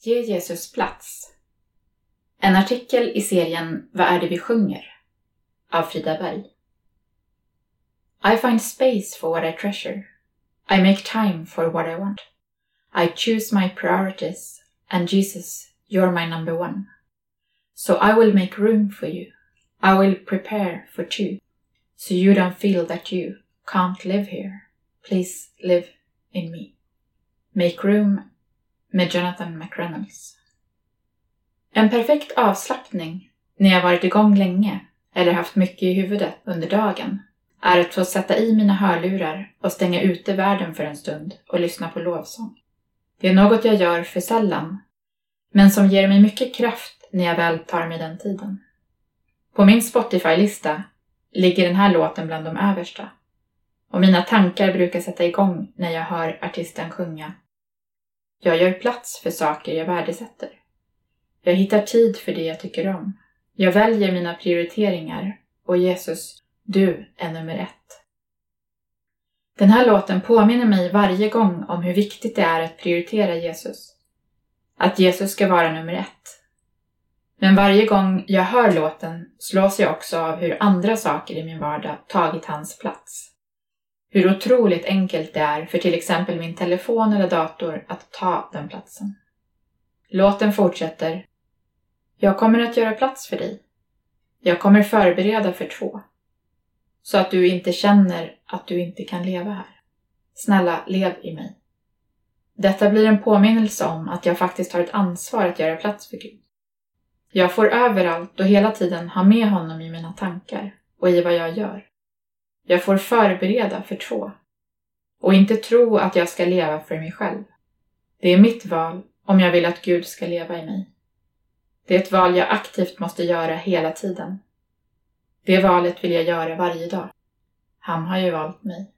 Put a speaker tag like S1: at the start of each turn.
S1: Ge Jesus plats. En artikel i serien Vad är det vi sjunger? av Frida Berg. I find space for what I treasure. I make time for what I want. I choose my priorities and Jesus, you're my number one. So I will make room for you. I will prepare for two. So you don't feel that you can't live here. Please live in me. Make room med Jonathan McReynolds. En perfekt avslappning när jag varit igång länge eller haft mycket i huvudet under dagen är att få sätta i mina hörlurar och stänga ute världen för en stund och lyssna på lovsång. Det är något jag gör för sällan, men som ger mig mycket kraft när jag väl tar mig den tiden. På min Spotify-lista ligger den här låten bland de översta. Och mina tankar brukar sätta igång när jag hör artisten sjunga. Jag gör plats för saker jag värdesätter. Jag hittar tid för det jag tycker om. Jag väljer mina prioriteringar och Jesus, du är nummer ett. Den här låten påminner mig varje gång om hur viktigt det är att prioritera Jesus. Att Jesus ska vara nummer ett. Men varje gång jag hör låten slås jag också av hur andra saker i min vardag tagit hans plats. Hur otroligt enkelt det är för till exempel min telefon eller dator att ta den platsen. Låten fortsätter. Jag kommer att göra plats för dig. Jag kommer förbereda för två. Så att du inte känner att du inte kan leva här. Snälla, lev i mig. Detta blir en påminnelse om att jag faktiskt har ett ansvar att göra plats för Gud. Jag får överallt och hela tiden ha med honom i mina tankar och i vad jag gör. Jag får förbereda för två. Och inte tro att jag ska leva för mig själv. Det är mitt val om jag vill att Gud ska leva i mig. Det är ett val jag aktivt måste göra hela tiden. Det valet vill jag göra varje dag. Han har ju valt mig.